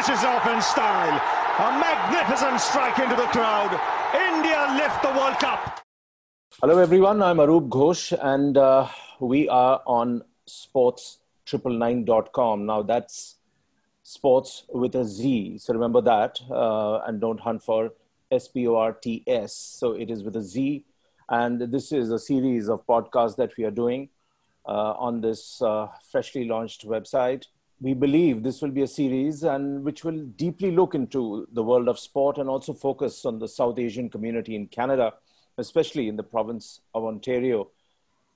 finishes off in style. A magnificent strike into the crowd. India lift the World Cup. Hello, everyone. I'm Arup Ghosh, and uh, we are on sportz999.com. Now, that's sports with a Z. So remember that, uh, and don't hunt for S P O R T S. So it is with a Z. And this is a series of podcasts that we are doing uh, on this uh, freshly launched website we believe this will be a series and which will deeply look into the world of sport and also focus on the South Asian community in Canada, especially in the province of Ontario.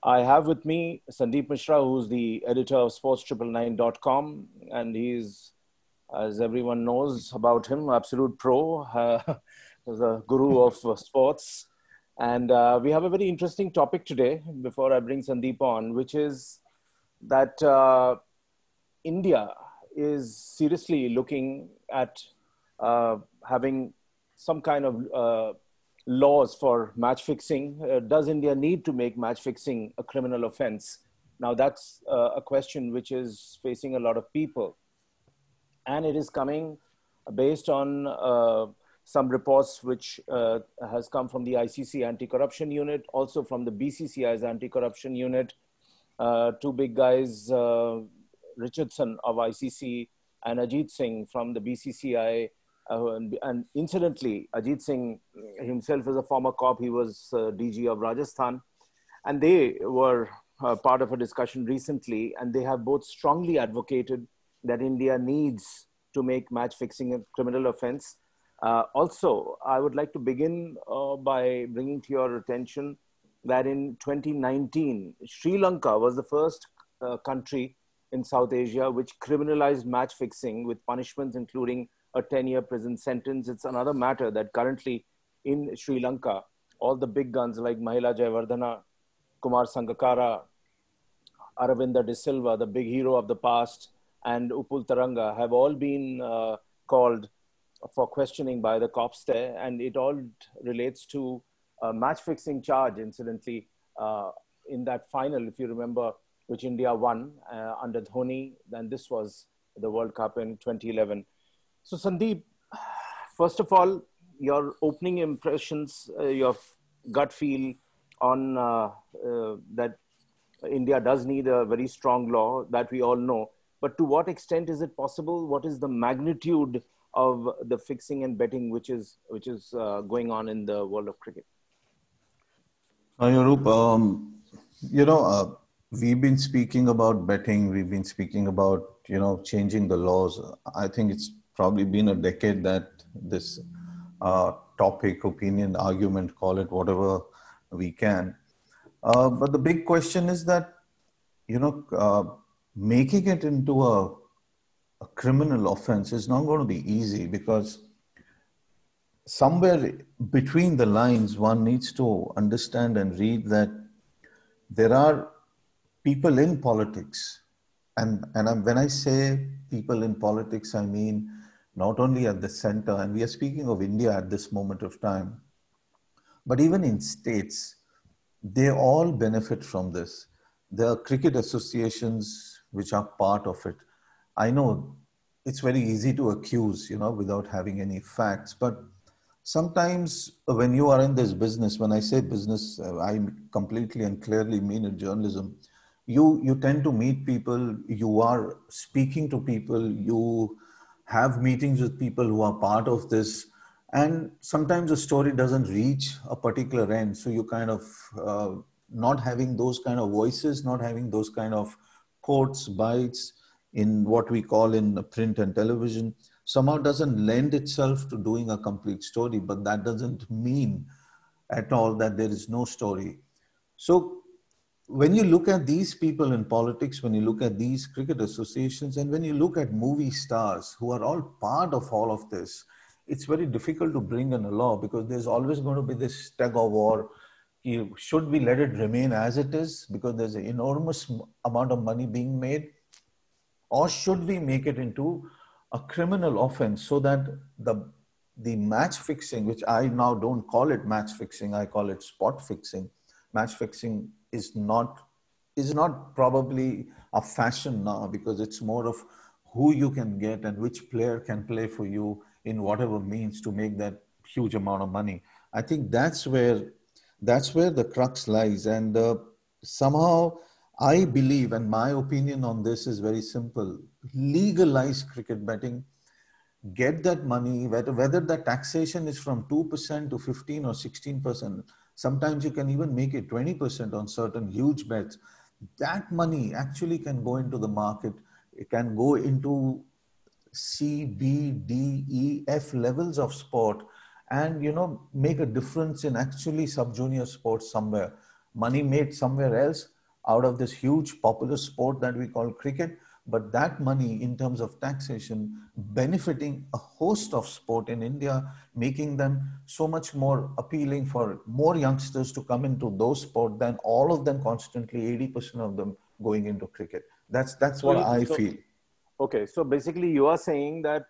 I have with me Sandeep Mishra, who's the editor of sportz999.com, and he's, as everyone knows about him, absolute pro, uh, the guru of sports. And uh, we have a very interesting topic today before I bring Sandeep on, which is that uh, India is seriously looking at uh, having some kind of uh, laws for match fixing. Uh, does India need to make match fixing a criminal offense? Now, that's uh, a question which is facing a lot of people. And it is coming based on uh, some reports which uh, has come from the ICC anti-corruption unit, also from the BCCI's anti-corruption unit. two big guys, Richardson of ICC and Ajit Singh from the BCCI. Uh, and, and, incidentally, Ajit Singh himself is a former cop. He was uh, DG of Rajasthan. And they were uh, part of a discussion recently, and they have both strongly advocated that India needs to make match fixing a criminal offense. Uh, also, I would like to begin uh, by bringing to your attention that in 2019, Sri Lanka was the first uh, country in South Asia, which criminalized match fixing with punishments including a 10 year prison sentence. It's another matter that currently in Sri Lanka, all the big guns like Mahela Jayawardene, Kumar Sangakkara, Aravinda De Silva, the big hero of the past, and Upul Tharanga have all been uh, called for questioning by the cops there. And it all relates to a match fixing charge, incidentally, uh, in that final, if you remember, which India won uh, under Dhoni. Then this was the World Cup in 2011. So, Sandeep, first of all, your opening impressions, uh, your gut feel on uh, uh, that India does need a very strong law that we all know. But to what extent is it possible? What is the magnitude of the fixing and betting which is which is uh, going on in the world of cricket? Hi, Arup. Um, you know, uh, we've been speaking about betting we've been speaking about you know changing the laws. I think it's probably been a decade that this uh, topic opinion argument call it whatever we can. Uh, but the big question is that you know uh, making it into a, a criminal offense is not going to be easy because somewhere between the lines one needs to understand and read that there are people in politics, and, and when I say people in politics, I mean not only at the center, and we are speaking of India at this moment of time, but even in states, they all benefit from this. There are cricket associations which are part of it. I know it's very easy to accuse, you know, without having any facts, but sometimes when you are in this business, when I say business, I completely and clearly mean in journalism, you you tend to meet people you are speaking to people you have meetings with people who are part of this and sometimes a story doesn't reach a particular end. So you kind of uh, not having those kind of voices not having those kind of quotes bites in what we call in print and television somehow doesn't lend itself to doing a complete story but that doesn't mean at all that there is no story. So when you look at these people in politics, when you look at these cricket associations, and when you look at movie stars who are all part of all of this, it's very difficult to bring in a law because there's always going to be this tug of war. You, should we let it remain as it is because there's an enormous amount of money being made? Or should we make it into a criminal offense so that the the match fixing, which I now don't call it match fixing, I call it spot fixing. Match fixing is not is not probably a fashion now because it's more of who you can get and which player can play for you in whatever means to make that huge amount of money. I think that's where that's where the crux lies. And uh, somehow I believe, and my opinion on this is very simple: legalize cricket betting, get that money, whether whether the taxation is from two percent to fifteen or sixteen percent. Sometimes you can even make it twenty percent on certain huge bets. That money actually can go into the market. It can go into C, B, D, E, F levels of sport and you know make a difference in actually sub junior sports somewhere money made somewhere else out of this huge popular sport that we call cricket but that money in terms of taxation benefiting a host of sport in india making them so much more appealing for more youngsters to come into those sport than all of them constantly 80% of them going into cricket. That's that's what i so, feel. Okay so basically you are saying that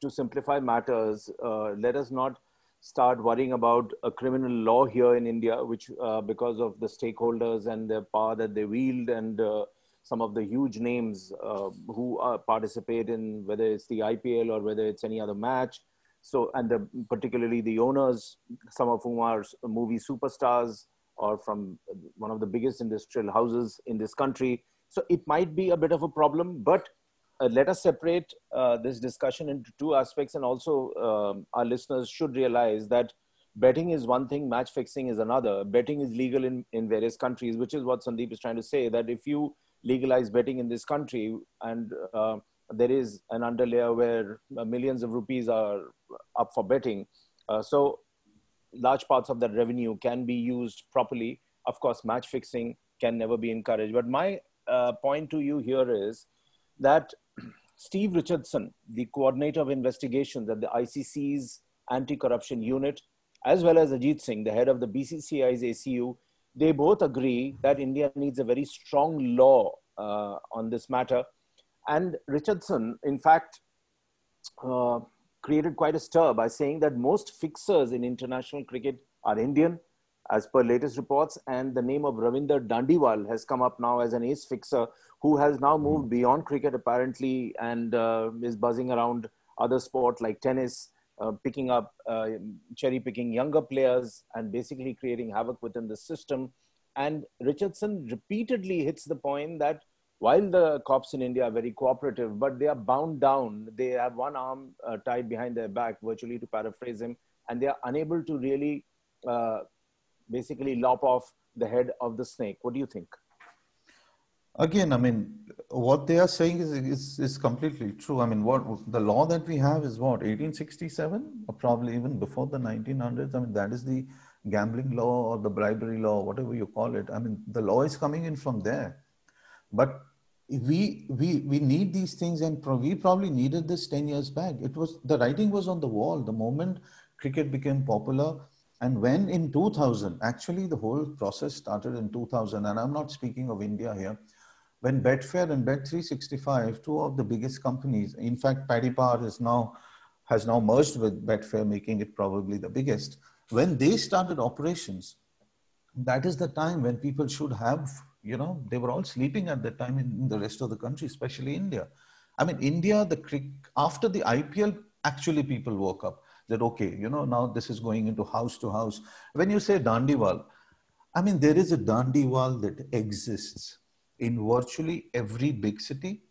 to simplify matters uh, let us not start worrying about a criminal law here in India, which uh, because of the stakeholders and the power that they wield and uh, some of the huge names uh, who participate in whether it's the IPL or whether it's any other match. So, and the, particularly the owners, some of whom are movie superstars or from one of the biggest industrial houses in this country. So it might be a bit of a problem, but uh, let us separate uh, this discussion into two aspects and also um, our listeners should realize that betting is one thing match fixing is another betting is legal in, in various countries which is what sandeep is trying to say that if you legalize betting in this country and uh, there is an underlayer where uh, millions of rupees are up for betting. Uh, so large parts of that revenue can be used properly. Of course match fixing can never be encouraged. But my uh, point to you here is that Steve Richardson, the coordinator of investigations at the ICC's anti corruption unit, as well as Ajit Singh, the head of the BCCI's ACU, they both agree that India needs a very strong law uh, on this matter. And Richardson, in fact, uh, created quite a stir by saying that most fixers in international cricket are Indian, as per latest reports. And the name of Ravinder Dandiwal has come up now as an ace fixer who has now moved hmm. beyond cricket apparently and uh, is buzzing around other sports like tennis, uh, picking up, uh, cherry picking younger players and basically creating havoc within the system. And Richardson repeatedly hits the point that while the cops in India are very cooperative, but they are bound down. They have one arm uh, tied behind their back, virtually to paraphrase him, and they are unable to really uh, basically lop off the head of the snake. What do you think? Again, I mean, what they are saying is, is, is completely true. I mean, what the law that we have is what 1867, or probably even before the 1900s. I mean, that is the gambling law or the bribery law, whatever you call it. I mean, the law is coming in from there. But we we we need these things, and pro- we probably needed this 10 years back. It was the writing was on the wall. The moment cricket became popular, and when in 2000, actually the whole process started in 2000, and I'm not speaking of India here, when Betfair and Bet365, two of the biggest companies, in fact, Paddy Power is now, has now merged with Betfair, making it probably the biggest. When they started operations, that is the time when people should have, you know, they were all sleeping at that time in the rest of the country, especially India. I mean, India, the after the IPL, actually people woke up that okay, you know, now this is going into house to house. When you say Dandiwal, I mean, there is a Dandiwal that exists in virtually every big city.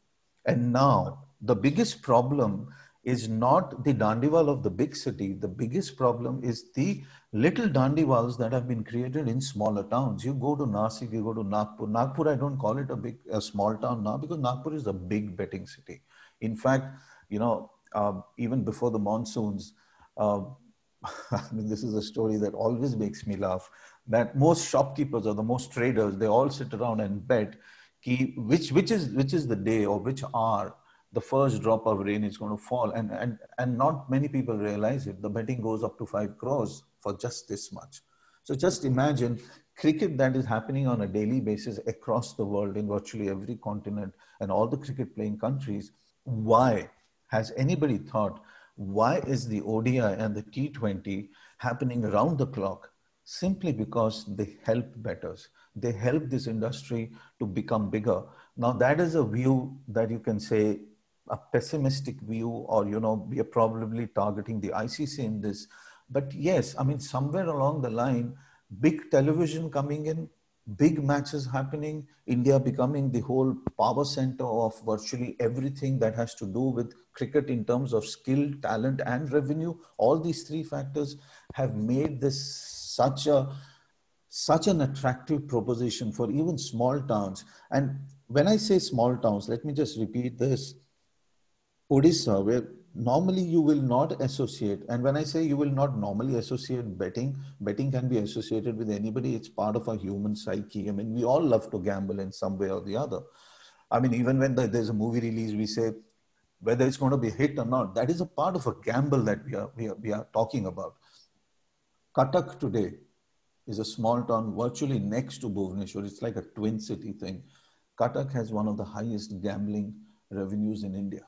And now the biggest problem is not the Dandiwal of the big city. The biggest problem is the little Dandiwals that have been created in smaller towns. You go to Nasik, you go to Nagpur. Nagpur, I don't call it a big, a small town now because Nagpur is a big betting city. In fact, you know, uh, even before the monsoons, um, I mean, this is a story that always makes me laugh. That most shopkeepers or the most traders, they all sit around and bet key, which which is which is the day or which hour the first drop of rain is going to fall. And and and not many people realize it. The betting goes up to five crores for just this much. So just imagine cricket that is happening on a daily basis across the world in virtually every continent and all the cricket playing countries. Why has anybody thought why is the ODI and the T20 happening around the clock? Simply because they help betters. They help this industry to become bigger. Now, that is a view that you can say a pessimistic view or you know we are probably targeting the icc in this but yes i mean somewhere along the line big television coming in big matches happening india becoming the whole power center of virtually everything that has to do with cricket in terms of skill talent and revenue all these three factors have made this such a such an attractive proposition for even small towns and when i say small towns let me just repeat this Odisha, where normally you will not associate, and when I say you will not normally associate betting, betting can be associated with anybody. It's part of our human psyche. I mean, we all love to gamble in some way or the other. I mean, even when there's a movie release, we say whether it's going to be hit or not. That is a part of a gamble that we are, we are, we are talking about. Cuttack today is a small town virtually next to Bhubaneswar. It's like a twin city thing. Cuttack has one of the highest gambling revenues in India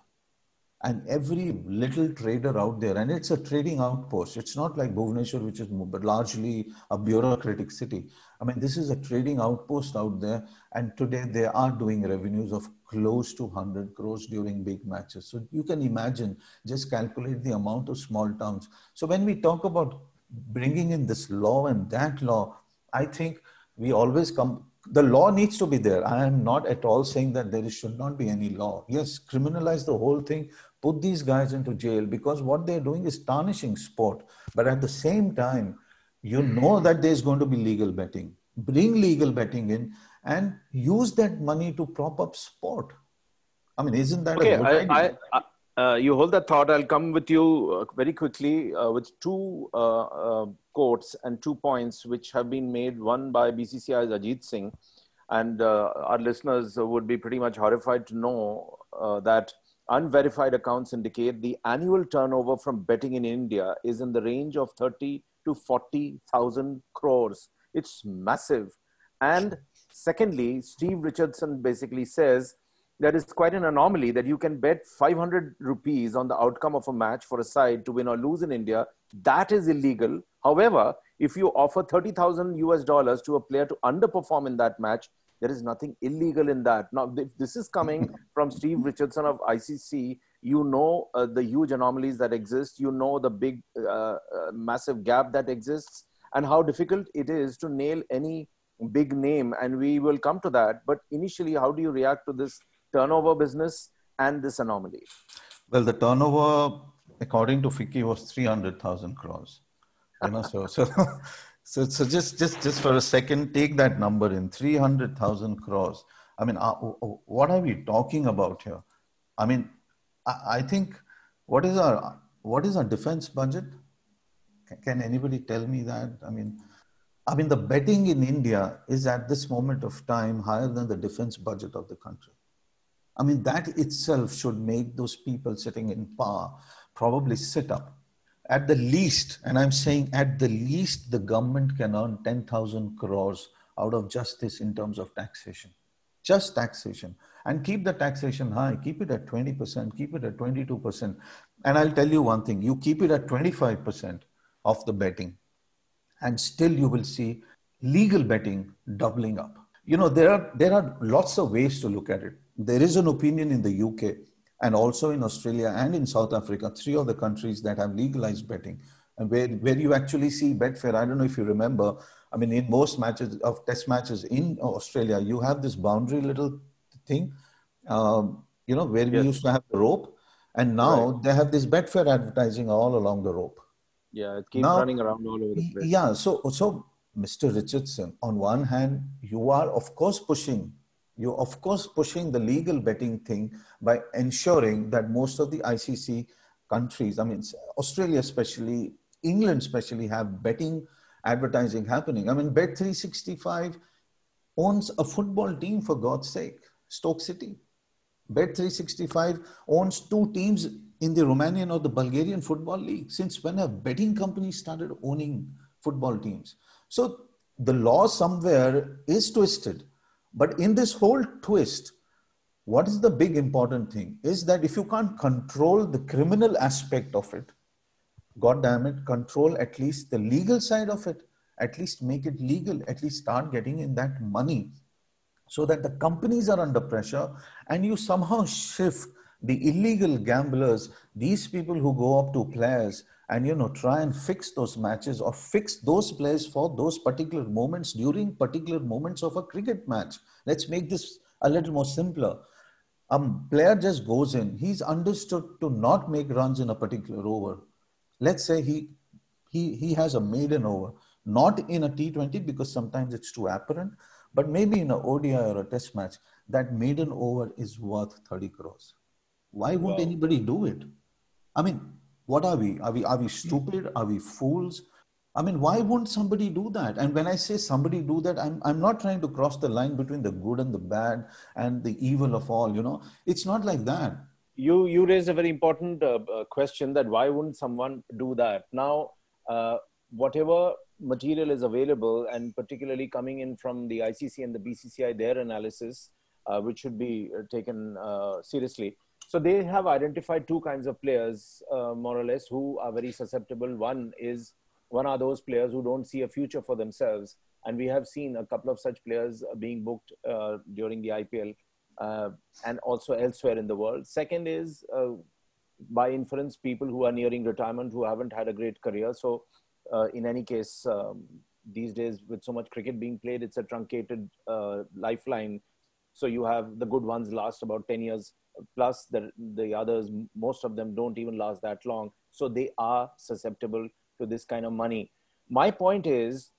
and every little trader out there, and it's a trading outpost. It's not like Bhubaneswar, which is largely a bureaucratic city. I mean, this is a trading outpost out there, and today they are doing revenues of close to 100 crores during big matches. So you can imagine, just calculate the amount of small towns. So when we talk about bringing in this law and that law, I think we always come the law needs to be there. I am not at all saying that there should not be any law. Yes, criminalize the whole thing, put these guys into jail because what they're doing is tarnishing sport. But at the same time, you know that there's going to be legal betting. Bring legal betting in and use that money to prop up sport. I mean, isn't that okay, a good I, idea? I, I, uh, you hold that thought. I'll come with you uh, very quickly uh, with two uh, uh, quotes and two points which have been made. One by BCCI's Ajit Singh, and uh, our listeners would be pretty much horrified to know that unverified accounts indicate the annual turnover from betting in India is in the range of 30 to 40,000 crores. It's massive. And secondly, Steve Richardson basically says that is quite an anomaly that you can bet 500 rupees on the outcome of a match for a side to win or lose in India. That is illegal. However, if you offer 30,000 US dollars to a player to underperform in that match, there is nothing illegal in that. Now, if this is coming from Steve Richardson of ICC, you know uh, the huge anomalies that exist, you know the big, uh, uh, massive gap that exists, and how difficult it is to nail any big name. And we will come to that. But initially, how do you react to this turnover business and this anomaly? Well, the turnover, according to FICCI, was 300,000 crores. You know, so, so, so, so just, just, just for a second, take that number in 300,000 crores. I mean, uh, what are we talking about here? I mean, I, I think what is our, what is our defense budget? Can anybody tell me that? I mean, I mean, the betting in India is at this moment of time higher than the defense budget of the country. I mean, that itself should make those people sitting in power probably sit up. At the least, and I'm saying at the least, the government can earn 10,000 crores out of just this in terms of taxation. Just taxation. And keep the taxation high. Keep it at 20%, keep it at 22%. And I'll tell you one thing you keep it at 25% of the betting, and still you will see legal betting doubling up. You know, there are, there are lots of ways to look at it there is an opinion in the UK and also in Australia and in South Africa, three of the countries that have legalized betting, and where, where you actually see Betfair. I don't know if you remember, I mean, in most matches of test matches in Australia, you have this boundary little thing, um, you know, where yes. we used to have the rope, and now right. they have this Betfair advertising all along the rope. Yeah, it keeps now, running around all over the place. Yeah, so so Mr. Richardson, on one hand, you are of course pushing you're of course pushing the legal betting thing by ensuring that most of the ICC countries, I mean, Australia especially, England especially, have betting advertising happening. I mean, Bet365 owns a football team for God's sake, Stoke City. Bet365 owns two teams in the Romanian or the Bulgarian Football League. Since when have betting companies started owning football teams? So the law somewhere is twisted but in this whole twist, what is the big important thing is that if you can't control the criminal aspect of it, God damn it, control at least the legal side of it, at least make it legal, at least start getting in that money so that the companies are under pressure and you somehow shift The illegal gamblers, these people who go up to players and you know try and fix those matches or fix those players for those particular moments during particular moments of a cricket match. Let's make this a little more simpler. A player just goes in, he's understood to not make runs in a particular over. Let's say he he he has a maiden over, not in a T20 because sometimes it's too apparent, but maybe in a ODI or a test match, that maiden over is worth 30 crores. Why won't wow. anybody do it? I mean, what are we? Are we are we stupid? Are we fools? I mean, why won't somebody do that? And when I say somebody do that, I'm, I'm not trying to cross the line between the good and the bad and the evil of all, you know, it's not like that. You, you raised a very important uh, uh question that why wouldn't someone do that? Now, uh, whatever material is available and particularly coming in from the ICC and the BCCI, their analysis, uh, which should be uh, taken uh, seriously. So they have identified two kinds of players, more or less, who are very susceptible. One is one are those players who don't see a future for themselves. And we have seen a couple of such players being booked uh, during the IPL uh, and also elsewhere in the world. Second is, uh, by inference, people who are nearing retirement who haven't had a great career. So, uh, in any case, um, these days, with so much cricket being played, it's a truncated uh, lifeline. So, you have the good ones last about 10 years, plus the, the others, most of them don't even last that long. So, they are susceptible to this kind of money. My point is,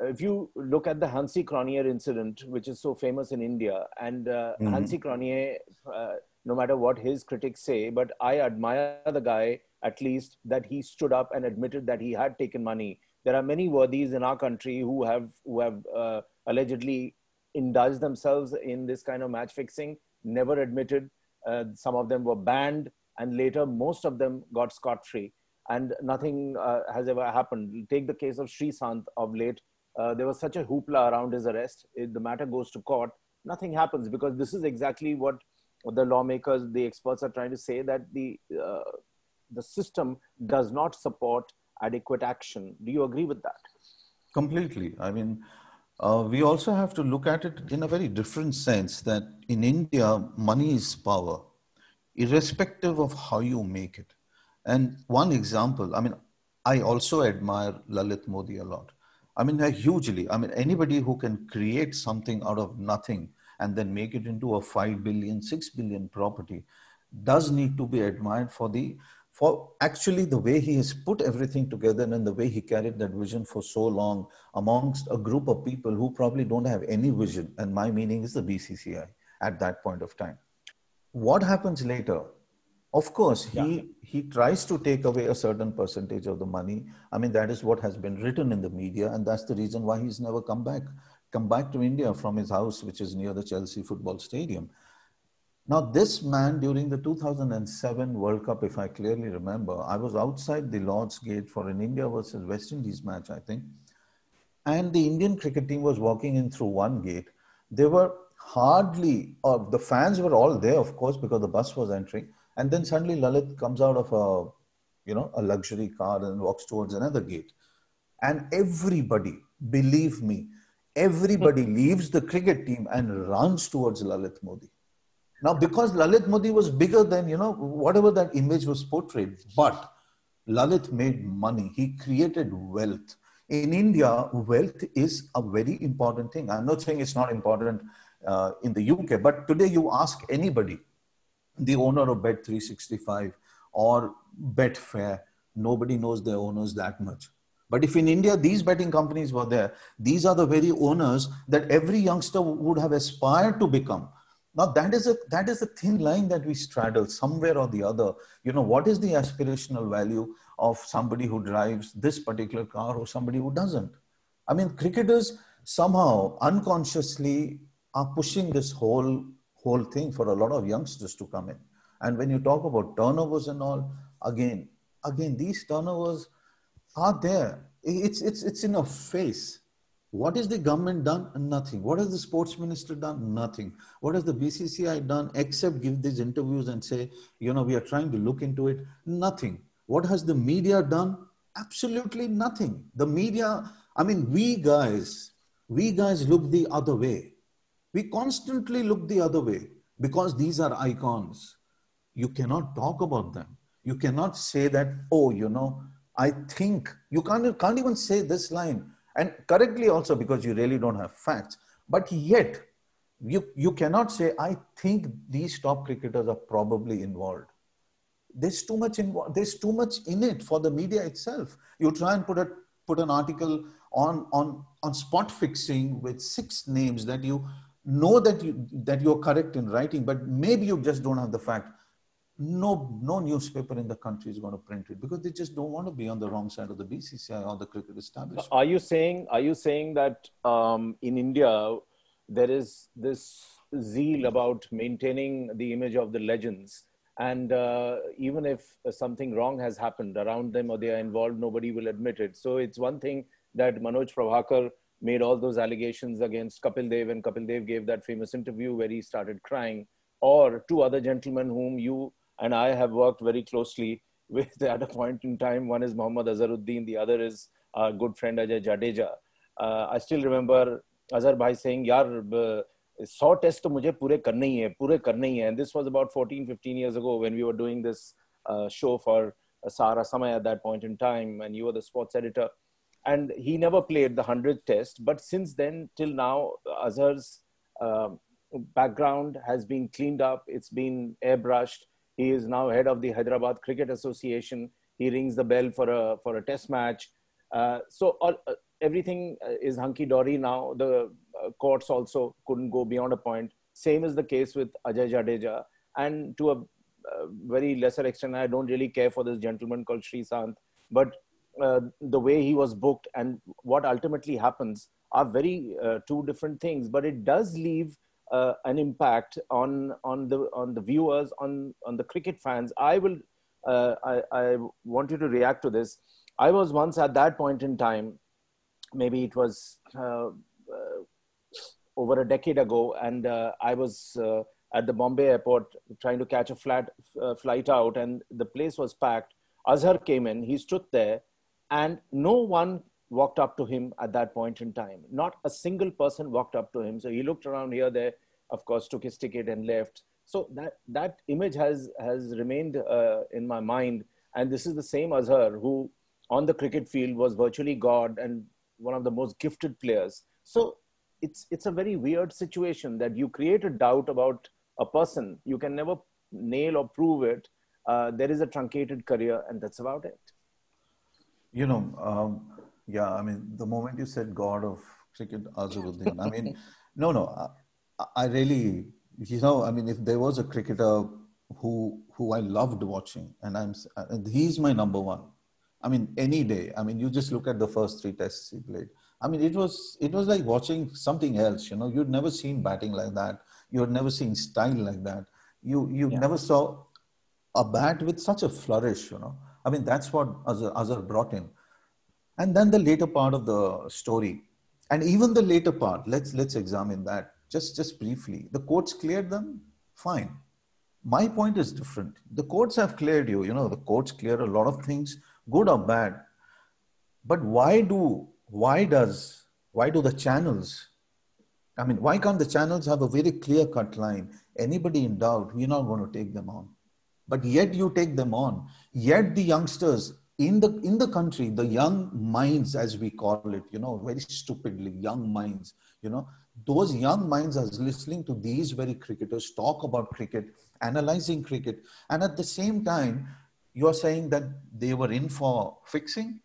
if you look at the Hansi Cronje incident, which is so famous in India, and uh, mm-hmm. Hansi Cronje, uh, no matter what his critics say, but I admire the guy at least that he stood up and admitted that he had taken money. There are many worthies in our country who have who have uh, allegedly indulged themselves in this kind of match fixing, never admitted. Uh, some of them were banned, and later most of them got scot free and nothing uh, has ever happened. Take the case of Sreesanth of late. Uh, there was such a hoopla around his arrest. If the matter goes to court, nothing happens because this is exactly what the lawmakers, the experts are trying to say that the uh, the system does not support adequate action. Do you agree with that? Completely. I mean, uh, we also have to look at it in a very different sense that in India, money is power, irrespective of how you make it. And one example, I mean, I also admire Lalit Modi a lot. I mean, hugely. I mean, anybody who can create something out of nothing and then make it into a 5 billion, 6 billion property does need to be admired for the for actually the way he has put everything together and the way he carried that vision for so long amongst a group of people who probably don't have any vision. And my meaning is the BCCI at that point of time. What happens later of course, he yeah. he tries to take away a certain percentage of the money. I mean, that is what has been written in the media, and that's the reason why he's never come back come back to India from his house, which is near the Chelsea football stadium. Now, this man during the 2007 World Cup, if I clearly remember, I was outside the Lord's Gate for an India versus West Indies match, I think. And the Indian cricket team was walking in through one gate. They were hardly, uh, the fans were all there, of course, because the bus was entering. And then suddenly Lalit comes out of a, you know, a luxury car and walks towards another gate. And everybody, believe me, everybody leaves the cricket team and runs towards Lalit Modi. Now, because Lalit Modi was bigger than, you know, whatever that image was portrayed, but Lalit made money. He created wealth. In India, wealth is a very important thing. I'm not saying it's not important uh, in the UK, but today you ask anybody, the owner of Bet365 or Betfair, nobody knows their owners that much. But if in India these betting companies were there, these are the very owners that every youngster would have aspired to become. Now that is a that is a thin line that we straddle somewhere or the other. You know what is the aspirational value of somebody who drives this particular car or somebody who doesn't? I mean, cricketers somehow unconsciously are pushing this whole whole thing for a lot of youngsters to come in. And when you talk about turnovers and all, again, again, these turnovers are there. It's, it's, it's in a face. What has the government done? Nothing. What has the sports minister done? Nothing. What has the BCCI done except give these interviews and say, you know, we are trying to look into it? Nothing. What has the media done? Absolutely nothing. The media, I mean, we guys, we guys look the other way. We constantly look the other way because these are icons. you cannot talk about them. You cannot say that, oh, you know, I think you can't, can't even say this line. And correctly also because you really don't have facts. But yet, you, you cannot say, I think these top cricketers are probably involved. There's too much involved. There's too much in it for the media itself. You try and put a put an article on on on spot fixing with six names that you know that you that you're correct in writing, but maybe you just don't have the fact no no newspaper in the country is going to print it because they just don't want to be on the wrong side of the BCCI or the cricket establishment. Are you saying are you saying that um, in India there is this zeal about maintaining the image of the legends, and uh, even if something wrong has happened around them or they are involved, nobody will admit it. So it's one thing that Manoj Prabhakar made all those allegations against Kapil Dev, and Kapil Dev gave that famous interview where he started crying, or two other gentlemen whom you and I have worked very closely with at a point in time. One is Muhammad Azharuddin, the other is our good friend Ajay Jadeja. Uh, I still remember Azhar Bhai saying, "Yar, सौ test to मुझे पूरे करने ही hai, पूरे करने ही है and this was 14 15 years ago when we were doing this uh, show for Sahara Samay at that point in time, and you were the sports editor. And he never played the hundredth test, but since then till now, Azhar's uh, background has been cleaned up, it's been airbrushed, he is now head of the Hyderabad Cricket Association. He rings the bell for a for a test match. Uh, so all, uh, everything uh, is hunky dory now. The uh, courts also couldn't go beyond a point. Same is the case with Ajay Jadeja, and to a uh, very lesser extent, I don't really care for this gentleman called Sreesanth, but uh, the way he was booked and what ultimately happens are very two different things. But it does leave uh, an impact on on the on the viewers on on the cricket fans. I will uh, I, I want you to react to this. I was once at that point in time maybe it was uh, uh over a decade ago and uh, i was uh, at the bombay airport trying to catch a flat flight out and the place was packed. Azhar came in he stood there and no one walked up to him at that point in time. Not a single person walked up to him. So he looked around here, there, of course, took his ticket and left. So that, that image has, has remained uh, in my mind. And this is the same Azhar who, on the cricket field, was virtually God and one of the most gifted players. So it's, it's a very weird situation that you create a doubt about a person. You can never nail or prove it. Uh, there is a truncated career, and that's about it. You know, um, yeah, I mean, the moment you said God of cricket, Azharuddin, I mean, no, no, I, I, really, you know, I mean, if there was a cricketer who who I loved watching, and I'm, uh, and he's my number one. I mean, any day. I mean, you just look at the first three tests he played. I mean, it was it was like watching something else. You know, you'd never seen batting like that. You had never seen style like that. You you yeah. never saw a bat with such a flourish. You know, I mean, that's what Azhar, Azhar brought in and then the later part of the story. And even the later part let's let's examine that just just briefly. The courts cleared them? Fine. My point is different. The courts have cleared you. You know the courts clear a lot of things good or bad. But why do why does why do the channels i mean why can't the channels have a very clear cut line? Anybody in doubt we're not going to take them on. But yet you take them on. Yet the youngsters in the in the country the young minds as we call it you know very stupidly young minds you know those young minds are listening to these very cricketers talk about cricket analyzing cricket. And at the same time you are saying that they were in for fixing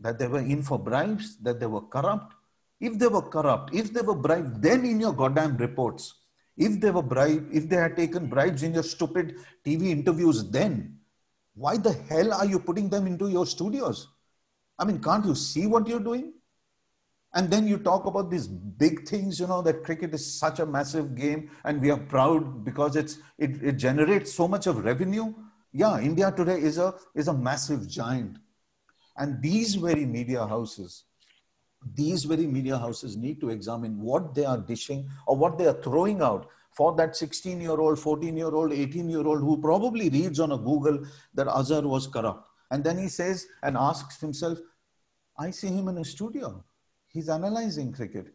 that they were in for bribes that they were corrupt. If they were corrupt if they were bribed then in your goddamn reports if they were bribed if they had taken bribes in your stupid tv interviews then why the hell are you putting them into your studios? I mean, can't you see what you're doing? And then you talk about these big things, you know, that cricket is such a massive game and we are proud because it's, it, it generates so much of revenue. Yeah, India today is a, is a massive giant. And these very media houses, these very media houses need to examine what they are dishing or what they are throwing out for that 16 year old, 14 year old, 18 year old who probably reads on a Google that Azhar was corrupt. And then he says and asks himself, I see him in a studio. He's analyzing cricket.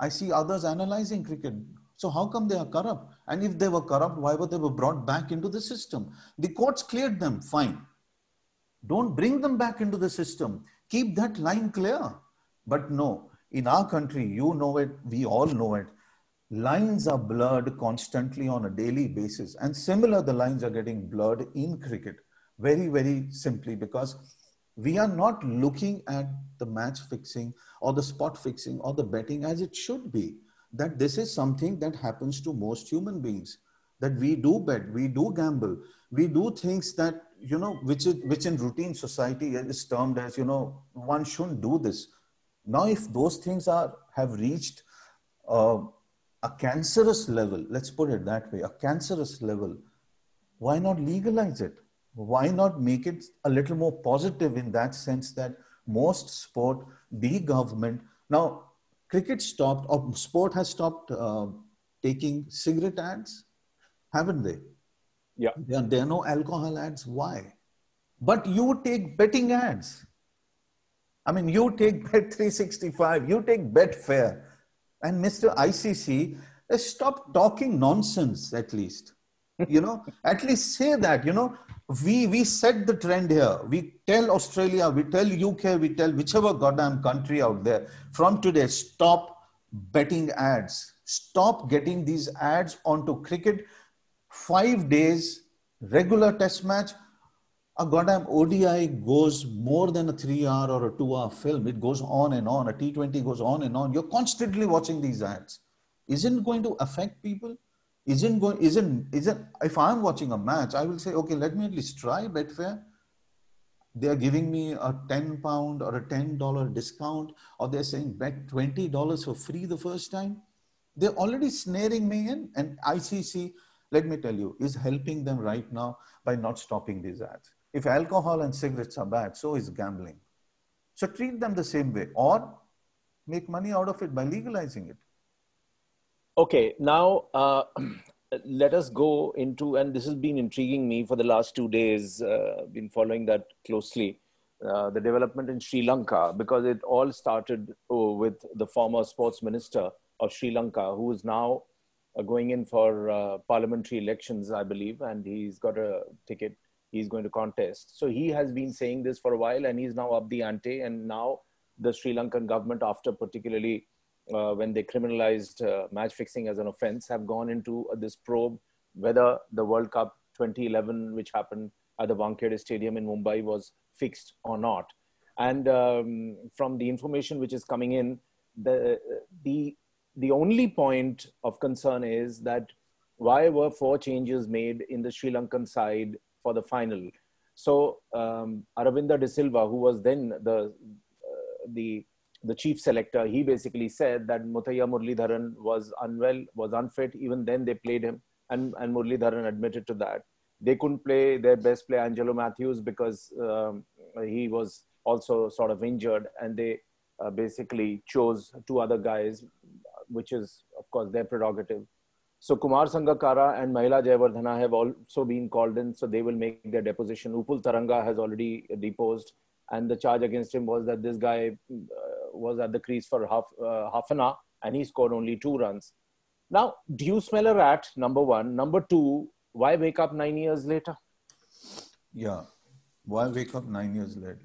I see others analyzing cricket. So how come they are corrupt? And if they were corrupt, why were they were brought back into the system? The courts cleared them, fine. Don't bring them back into the system. Keep that line clear. But no, in our country, you know it, we all know it. Lines are blurred constantly on a daily basis. And similar, the lines are getting blurred in cricket very, very simply because we are not looking at the match fixing or the spot fixing or the betting as it should be. That this is something that happens to most human beings. That we do bet, we do gamble, we do things that you know, which is which in routine society is termed as you know, one shouldn't do this. Now, if those things are have reached uh, a cancerous level, let's put it that way, a cancerous level, why not legalize it? why not make it a little more positive in that sense that most sport, the government, now cricket stopped or sport has stopped uh, taking cigarette ads, haven't they? Yeah. There, there are no alcohol ads. Why? But you take betting ads. I mean, you take Bet 365, you take Betfair, and Mr. ICC, stop talking nonsense at least. you know, at least say that, you know, we we set the trend here we tell australia we tell uk we tell whichever goddamn country out there from today stop betting ads stop getting these ads onto cricket 5 days regular test match a goddamn odi goes more than a 3 hour or a 2 hour film. It goes on and on. A t20 goes on and on. You're constantly watching these ads. Isn't going to affect people? Isn't going isn't isn't if i'm watching a match i will say okay let me at least try betfair. They are giving me a 10 pound or a 10 dollar discount or they're saying bet 20 dollars for free the first time. They're already snaring me in and icc let me tell you is helping them right now by not stopping these ads if alcohol and cigarettes are bad so is gambling so treat them the same way or make money out of it by legalizing it Okay, now uh, let us go into, and this has been intriguing me for the last two days, uh, been following that closely, uh, the development in Sri Lanka, because it all started oh, with the former sports minister of Sri Lanka, who is now uh, going in for uh, parliamentary elections, I believe, and he's got a ticket. He's going to contest. So he has been saying this for a while, and he's now up the ante. And now the Sri Lankan government, after particularly uh, when they criminalized uh, match fixing as an offense, have gone into uh, this probe whether the World Cup 2011, which happened at the Wankhede Stadium in Mumbai, was fixed or not. And um, from the information which is coming in, the, the, the only point of concern is that why were four changes made in the Sri Lankan side for the final? So um, Aravinda de Silva, who was then the, uh, the the chief selector, he basically said that Muthiah Muralidharan was unwell, was unfit. Even then, they played him, and, and Muralidharan admitted to that. They couldn't play their best player, Angelo Mathews because um, he was also sort of injured, and they uh, basically chose two other guys, which is, of course, their prerogative. So Kumar Sangakkara and Mahela Jayawardene have also been called in, so they will make their deposition. Upul Tharanga has already deposed, and the charge against him was that this guy uh, was at the crease for half uh, half an hour and he scored only two runs. Now, do you smell a rat? Number one. Number two, why wake up nine years later? Yeah, why wake up nine years later?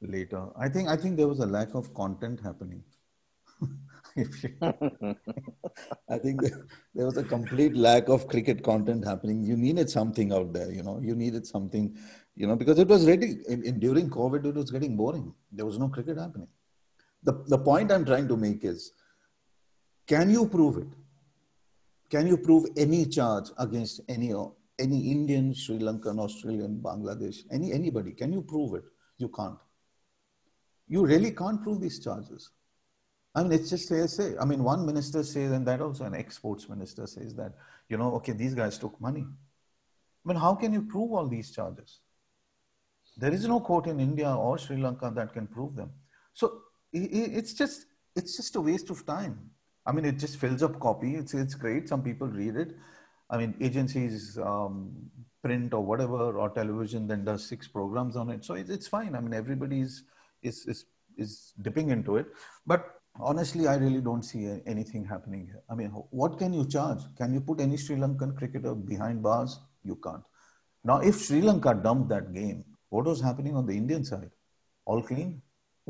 Later, I think I think there was a lack of content happening. I think there was a complete lack of cricket content happening. You needed something out there, you know. You needed something, you know, because it was really in, in, during COVID, it was getting boring. There was no cricket happening the, the point I'm trying to make is can you prove it? Can you prove any charge against any any Indian, Sri Lankan, Australian, Bangladesh, any anybody? Can you prove it? You can't. You really can't prove these charges. I mean, it's just say. I mean, one minister says, and that also an exports minister says that, you know, okay, these guys took money. I mean, how can you prove all these charges? There is no court in India or Sri Lanka that can prove them. So it's just it's just a waste of time. I mean, it just fills up copy. It's it's great. Some people read it. I mean, agencies um, print or whatever or television then does six programs on it. So it's, it's fine. I mean, everybody's is is is dipping into it. But honestly, I really don't see anything happening here. I mean, what can you charge? Can you put any Sri Lankan cricketer behind bars? You can't. Now, if Sri Lanka dumped that game, what was happening on the Indian side? All clean?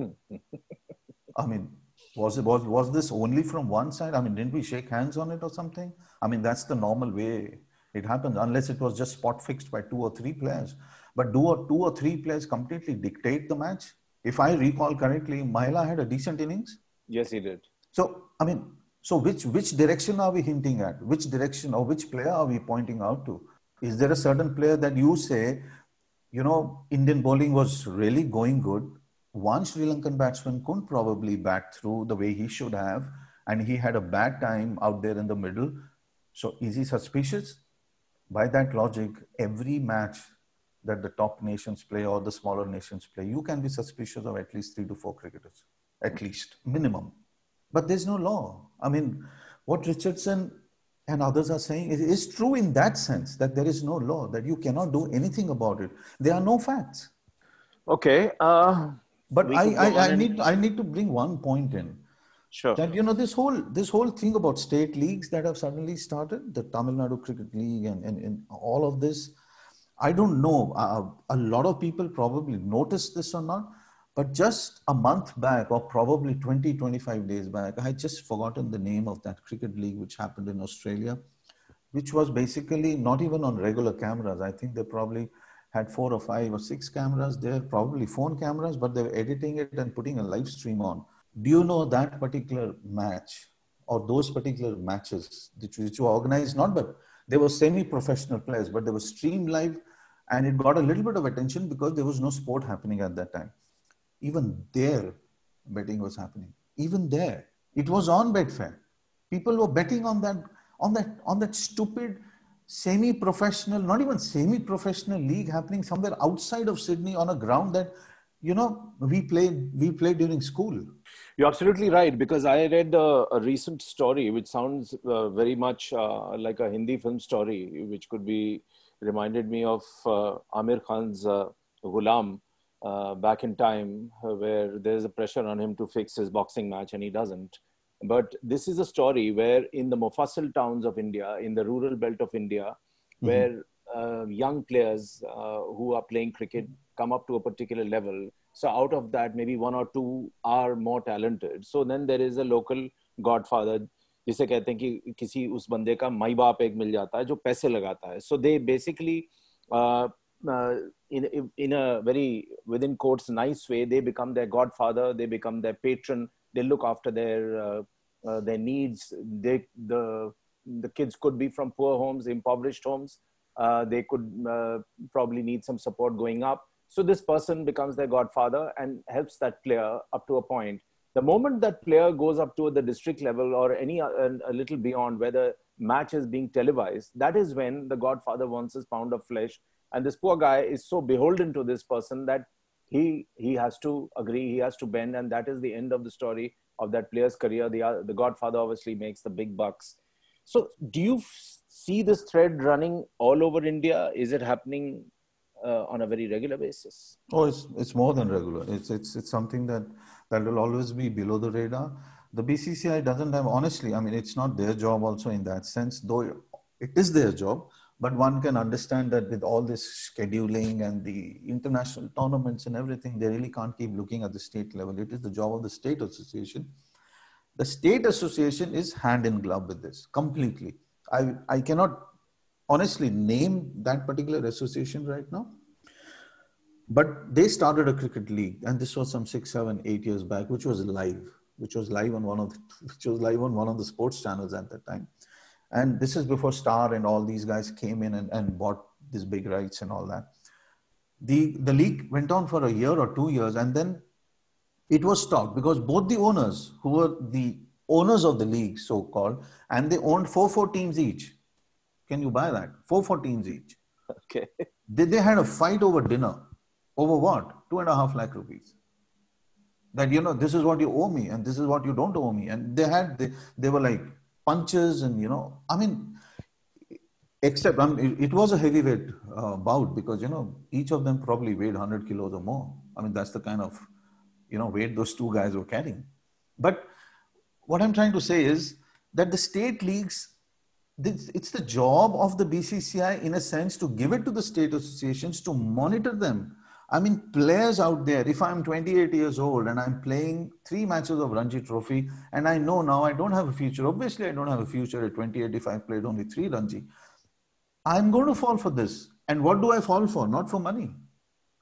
I mean, was it was was this only from one side? I mean, didn't we shake hands on it or something? I mean, that's the normal way it happens, unless it was just spot fixed by two or three players. But do or two or three players completely dictate the match? If I recall correctly, Mahela had a decent innings. Yes, he did. So, I mean, so which which direction are we hinting at? Which direction or which player are we pointing out to? Is there a certain player that you say, you know, Indian bowling was really going good? One Sri Lankan batsman couldn't probably bat through the way he should have, and he had a bad time out there in the middle. So, is he suspicious? By that logic, every match that the top nations play or the smaller nations play, you can be suspicious of at least three to four cricketers, at least minimum. But there's no law. I mean, what Richardson and others are saying is, true in that sense that there is no law, that you cannot do anything about it. There are no facts. Okay. Uh, but I, I, I need I need to bring one point in. Sure. That you know this whole this whole thing about state leagues that have suddenly started, the Tamil Nadu Cricket League and, and, and all of this I don't know. Uh, a lot of people probably noticed this or not, but just a month back, or probably 20, 25 days back, I had just forgotten the name of that cricket league which happened in Australia, which was basically not even on regular cameras. I think they probably had four or five or six cameras there, probably phone cameras, but they were editing it and putting a live stream on. Do you know that particular match or those particular matches which, which were organized not but they were semi-professional players, but they were streamed live, and it got a little bit of attention because there was no sport happening at that time. Even there, betting was happening. Even there, it was on Betfair. People were betting on that, on that, on that stupid semi-professional, not even semi-professional league happening somewhere outside of Sydney on a ground that, you know, we played we played during school. You're absolutely right because I read a, a recent story which sounds uh, very much uh, like a Hindi film story, which could be reminded me of uh, Aamir Khan's uh, Ghulam uh, back in time where there's a pressure on him to fix his boxing match and he doesn't. But this is a story where in the Mofussil towns of India, in the rural belt of India, mm-hmm. where uh, young players uh, who are playing cricket come up to a particular level. So out of that, maybe one or two are more talented. So then there is a local godfather जिसे कहते हैं कि किसी उस बंदे का माई बाप एक मिल जाता है जो पैसे लगाता है so they basically in in a very within quotes nice way they become their godfather they become their patron they look after their uh, uh, their needs they the the kids could be from poor homes impoverished homes uh, they could uh, probably need some support going up so this person becomes their godfather and helps that player up to a point. The moment that player goes up to the district level or any uh, a little beyond where the match is being televised, that is when the godfather wants his pound of flesh. And this poor guy is so beholden to this person that he he has to agree, he has to bend, and that is the end of the story of that player's career. The uh, the godfather obviously makes the big bucks. So do you see this thread running all over India? Is it happening uh, on a very regular basis? Oh, it's it's more than regular. It's it's it's something that that will always be below the radar. The BCCI doesn't have honestly. I mean, it's not their job also in that sense, though it is their job. But one can understand that with all this scheduling and the international tournaments and everything, they really can't keep looking at the state level. It is the job of the state association. The state association is hand in glove with this completely. I, I cannot honestly name that particular association right now. But they started a cricket league, and this was some six, seven, eight years back, which was live, which was live on one of the, which was live on one of the sports channels at that time. And this is before Star and all these guys came in and, and bought these big rights and all that. The the league went on for a year or two years, and then it was stopped because both the owners, who were the owners of the league, so called, and they owned four four teams each can you buy that? Four four teams each. Okay. They, they had a fight over dinner. Over what? Two and a half lakh rupees. That, you know, this is what you owe me and this is what you don't owe me. And they had, they, they were like punches and, you know, I mean, except I mean, it, was a heavyweight uh, bout because, you know, each of them probably weighed 100 kilos or more. I mean, that's the kind of, you know, weight those two guys were carrying. But what I'm trying to say is that the state leagues, it's the job of the BCCI in a sense to give it to the state associations to monitor them. I mean, players out there, if I'm 28 years old and I'm playing three matches of Ranji Trophy and I know now I don't have a future, obviously I don't have a future at 28 if I played only three Ranji. I'm going to fall for this. And what do I fall for? Not for money.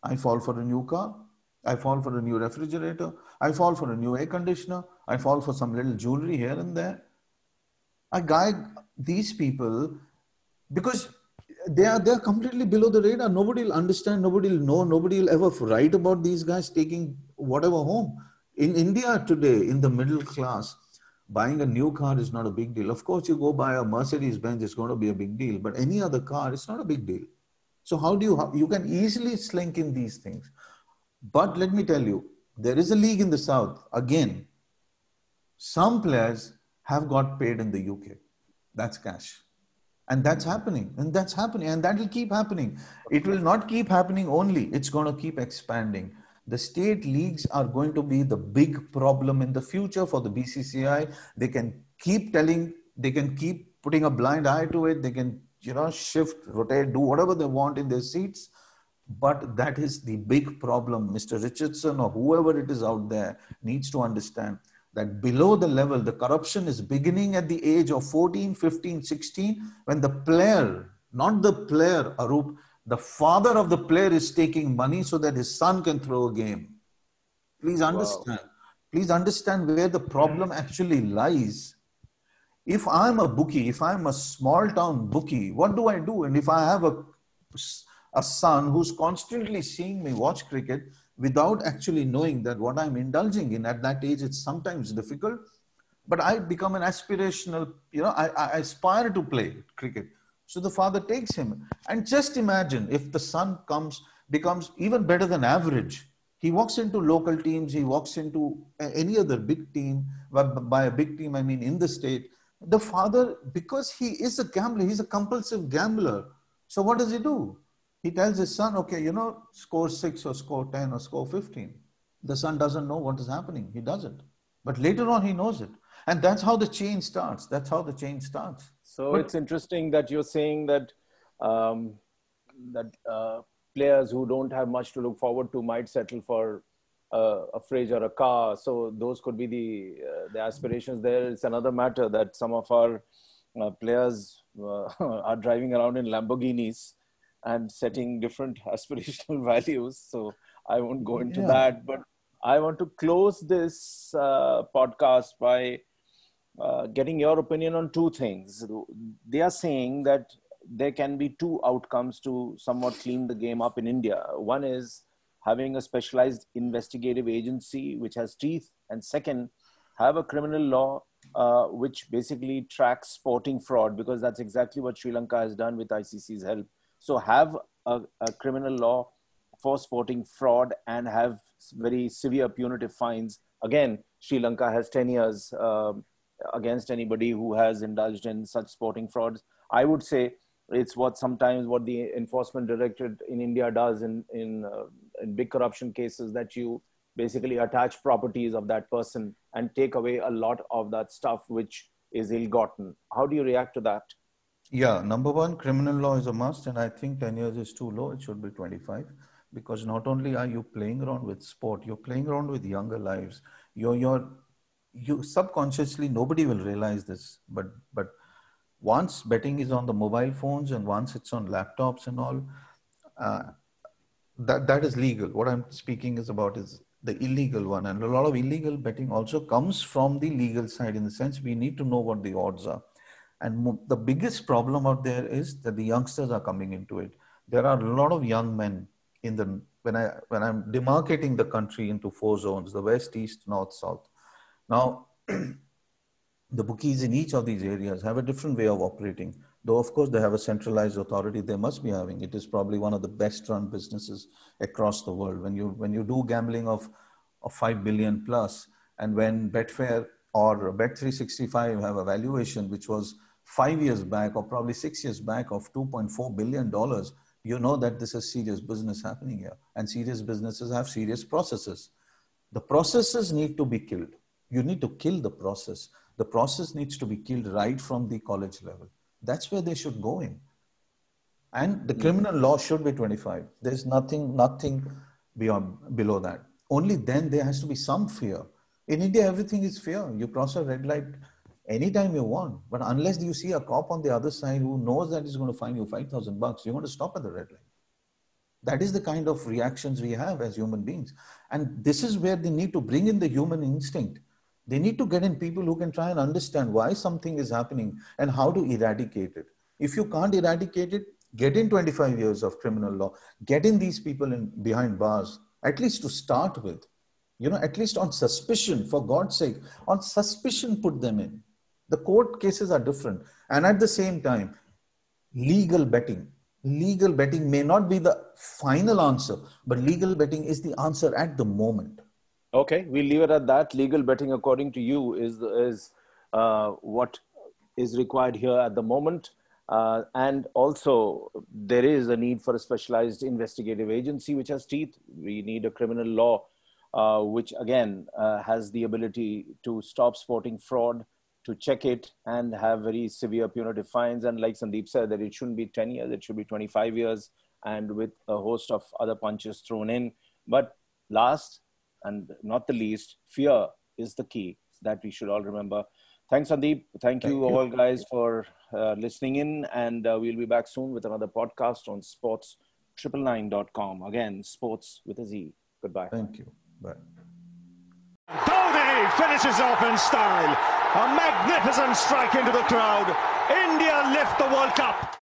I fall for a new car. I fall for a new refrigerator. I fall for a new air conditioner. I fall for some little jewelry here and there. I guide these people because they are they're completely below the radar. Nobody will understand. Nobody will know. Nobody will ever write about these guys taking whatever home. In India today, in the middle class, buying a new car is not a big deal. Of course, you go buy a Mercedes Benz, it's going to be a big deal. But any other car, it's not a big deal. So how do you you can easily slink in these things. But let me tell you, there is a league in the south. Again, some players have got paid in the UK. That's cash. And that's happening. And that's happening. And that will keep happening. It will not keep happening only. It's going to keep expanding. The state leagues are going to be the big problem in the future for the BCCI. They can keep telling, they can keep putting a blind eye to it. They can, you know, shift, rotate, do whatever they want in their seats but that is the big problem. Mr. Richardson or whoever it is out there needs to understand that below the level, the corruption is beginning at the age of 14, 15, 16, when the player, not the player, Arup, the father of the player is taking money so that his son can throw a game. Please understand. Wow. Please understand where the problem actually lies. If I'm a bookie, if I'm a small town bookie, what do I do? And if I have a a son who's constantly seeing me watch cricket without actually knowing that what I'm indulging in at that age, it's sometimes difficult. But I become an aspirational, you know, I, I aspire to play cricket. So the father takes him. And just imagine if the son comes, becomes even better than average. He walks into local teams, he walks into any other big team. By a big team, I mean in the state. The father, because he is a gambler, he's a compulsive gambler. So what does he do? He tells his son, okay, you know, score six or score 10 or score 15. The son doesn't know what is happening. He doesn't. But later on, he knows it. And that's how the change starts. That's how the change starts. So but, it's interesting that you're saying that um, that uh, players who don't have much to look forward to might settle for uh, a fridge or a car. So those could be the uh, the aspirations. There, it's another matter that some of our uh, players uh, are driving around in Lamborghinis and setting different aspirational values. So I won't go into yeah. that. But I want to close this uh, podcast by uh, getting your opinion on two things. They are saying that there can be two outcomes to somewhat clean the game up in India. One is having a specialized investigative agency which has teeth, and second, have a criminal law uh, which basically tracks sporting fraud because that's exactly what Sri Lanka has done with ICC's help so have a, a criminal law for sporting fraud and have very severe punitive fines. Again, Sri Lanka has 10 years um, against anybody who has indulged in such sporting frauds. I would say it's what sometimes what the enforcement directorate in India does in in, uh, in big corruption cases that you basically attach properties of that person and take away a lot of that stuff which is ill-gotten. How do you react to that? Yeah, number one, criminal law is a must, and I think 10 years is too low. It should be 25 because not only are you playing around with sport, you're playing around with younger lives. You're, you're, you subconsciously, nobody will realize this, but, but once betting is on the mobile phones and once it's on laptops and all, uh, that, that is legal. What I'm speaking is about is the illegal one. And a lot of illegal betting also comes from the legal side in the sense we need to know what the odds are and the biggest problem out there is that the youngsters are coming into it. There are a lot of young men in the when I when I'm demarcating the country into four zones: the west, east, north, south. Now, the bookies in each of these areas have a different way of operating. Though of course they have a centralized authority, they must be having. It is probably one of the best run businesses across the world. When you when you do gambling of of five billion plus, and when Betfair or Bet365 have a valuation which was five years back or probably six years back of $2.4 billion, you know that this is serious business happening here. And serious businesses have serious processes. The processes need to be killed. You need to kill the process. The process needs to be killed right from the college level. That's where they should go in. And the criminal law should be 25. There's nothing, nothing beyond below that. Only then there has to be some fear. In India, everything is fear. You cross a red light anytime you want. But unless you see a cop on the other side who knows that he's going to fine you 5,000 bucks, you're going to stop at the red light. That is the kind of reactions we have as human beings. And this is where they need to bring in the human instinct. They need to get in people who can try and understand why something is happening and how to eradicate it. If you can't eradicate it, get in 25 years of criminal law, get in these people in behind bars, at least to start with. You know, at least on suspicion, for God's sake, on suspicion, put them in. The court cases are different. And at the same time, legal betting legal betting may not be the final answer, but legal betting is the answer at the moment. Okay, we'll leave it at that. Legal betting, according to you, is is uh, what is required here at the moment. Uh, and also, there is a need for a specialized investigative agency which has teeth. We need a criminal law, uh, which again uh, has the ability to stop sporting fraud, to check it and have very severe punitive fines. And like Sandeep said, that it shouldn't be 10 years, it should be 25 years, and with a host of other punches thrown in. But last and not the least, fear is the key that we should all remember. Thanks, Sandeep. Thank, Thank you, you, all guys for uh, listening in. And uh, we'll be back soon with another podcast on sportz999.com. Again, sports with a Z. Goodbye. Thank you. Bye. Dhoni finishes off in style. A magnificent strike into the crowd. India lift the World Cup.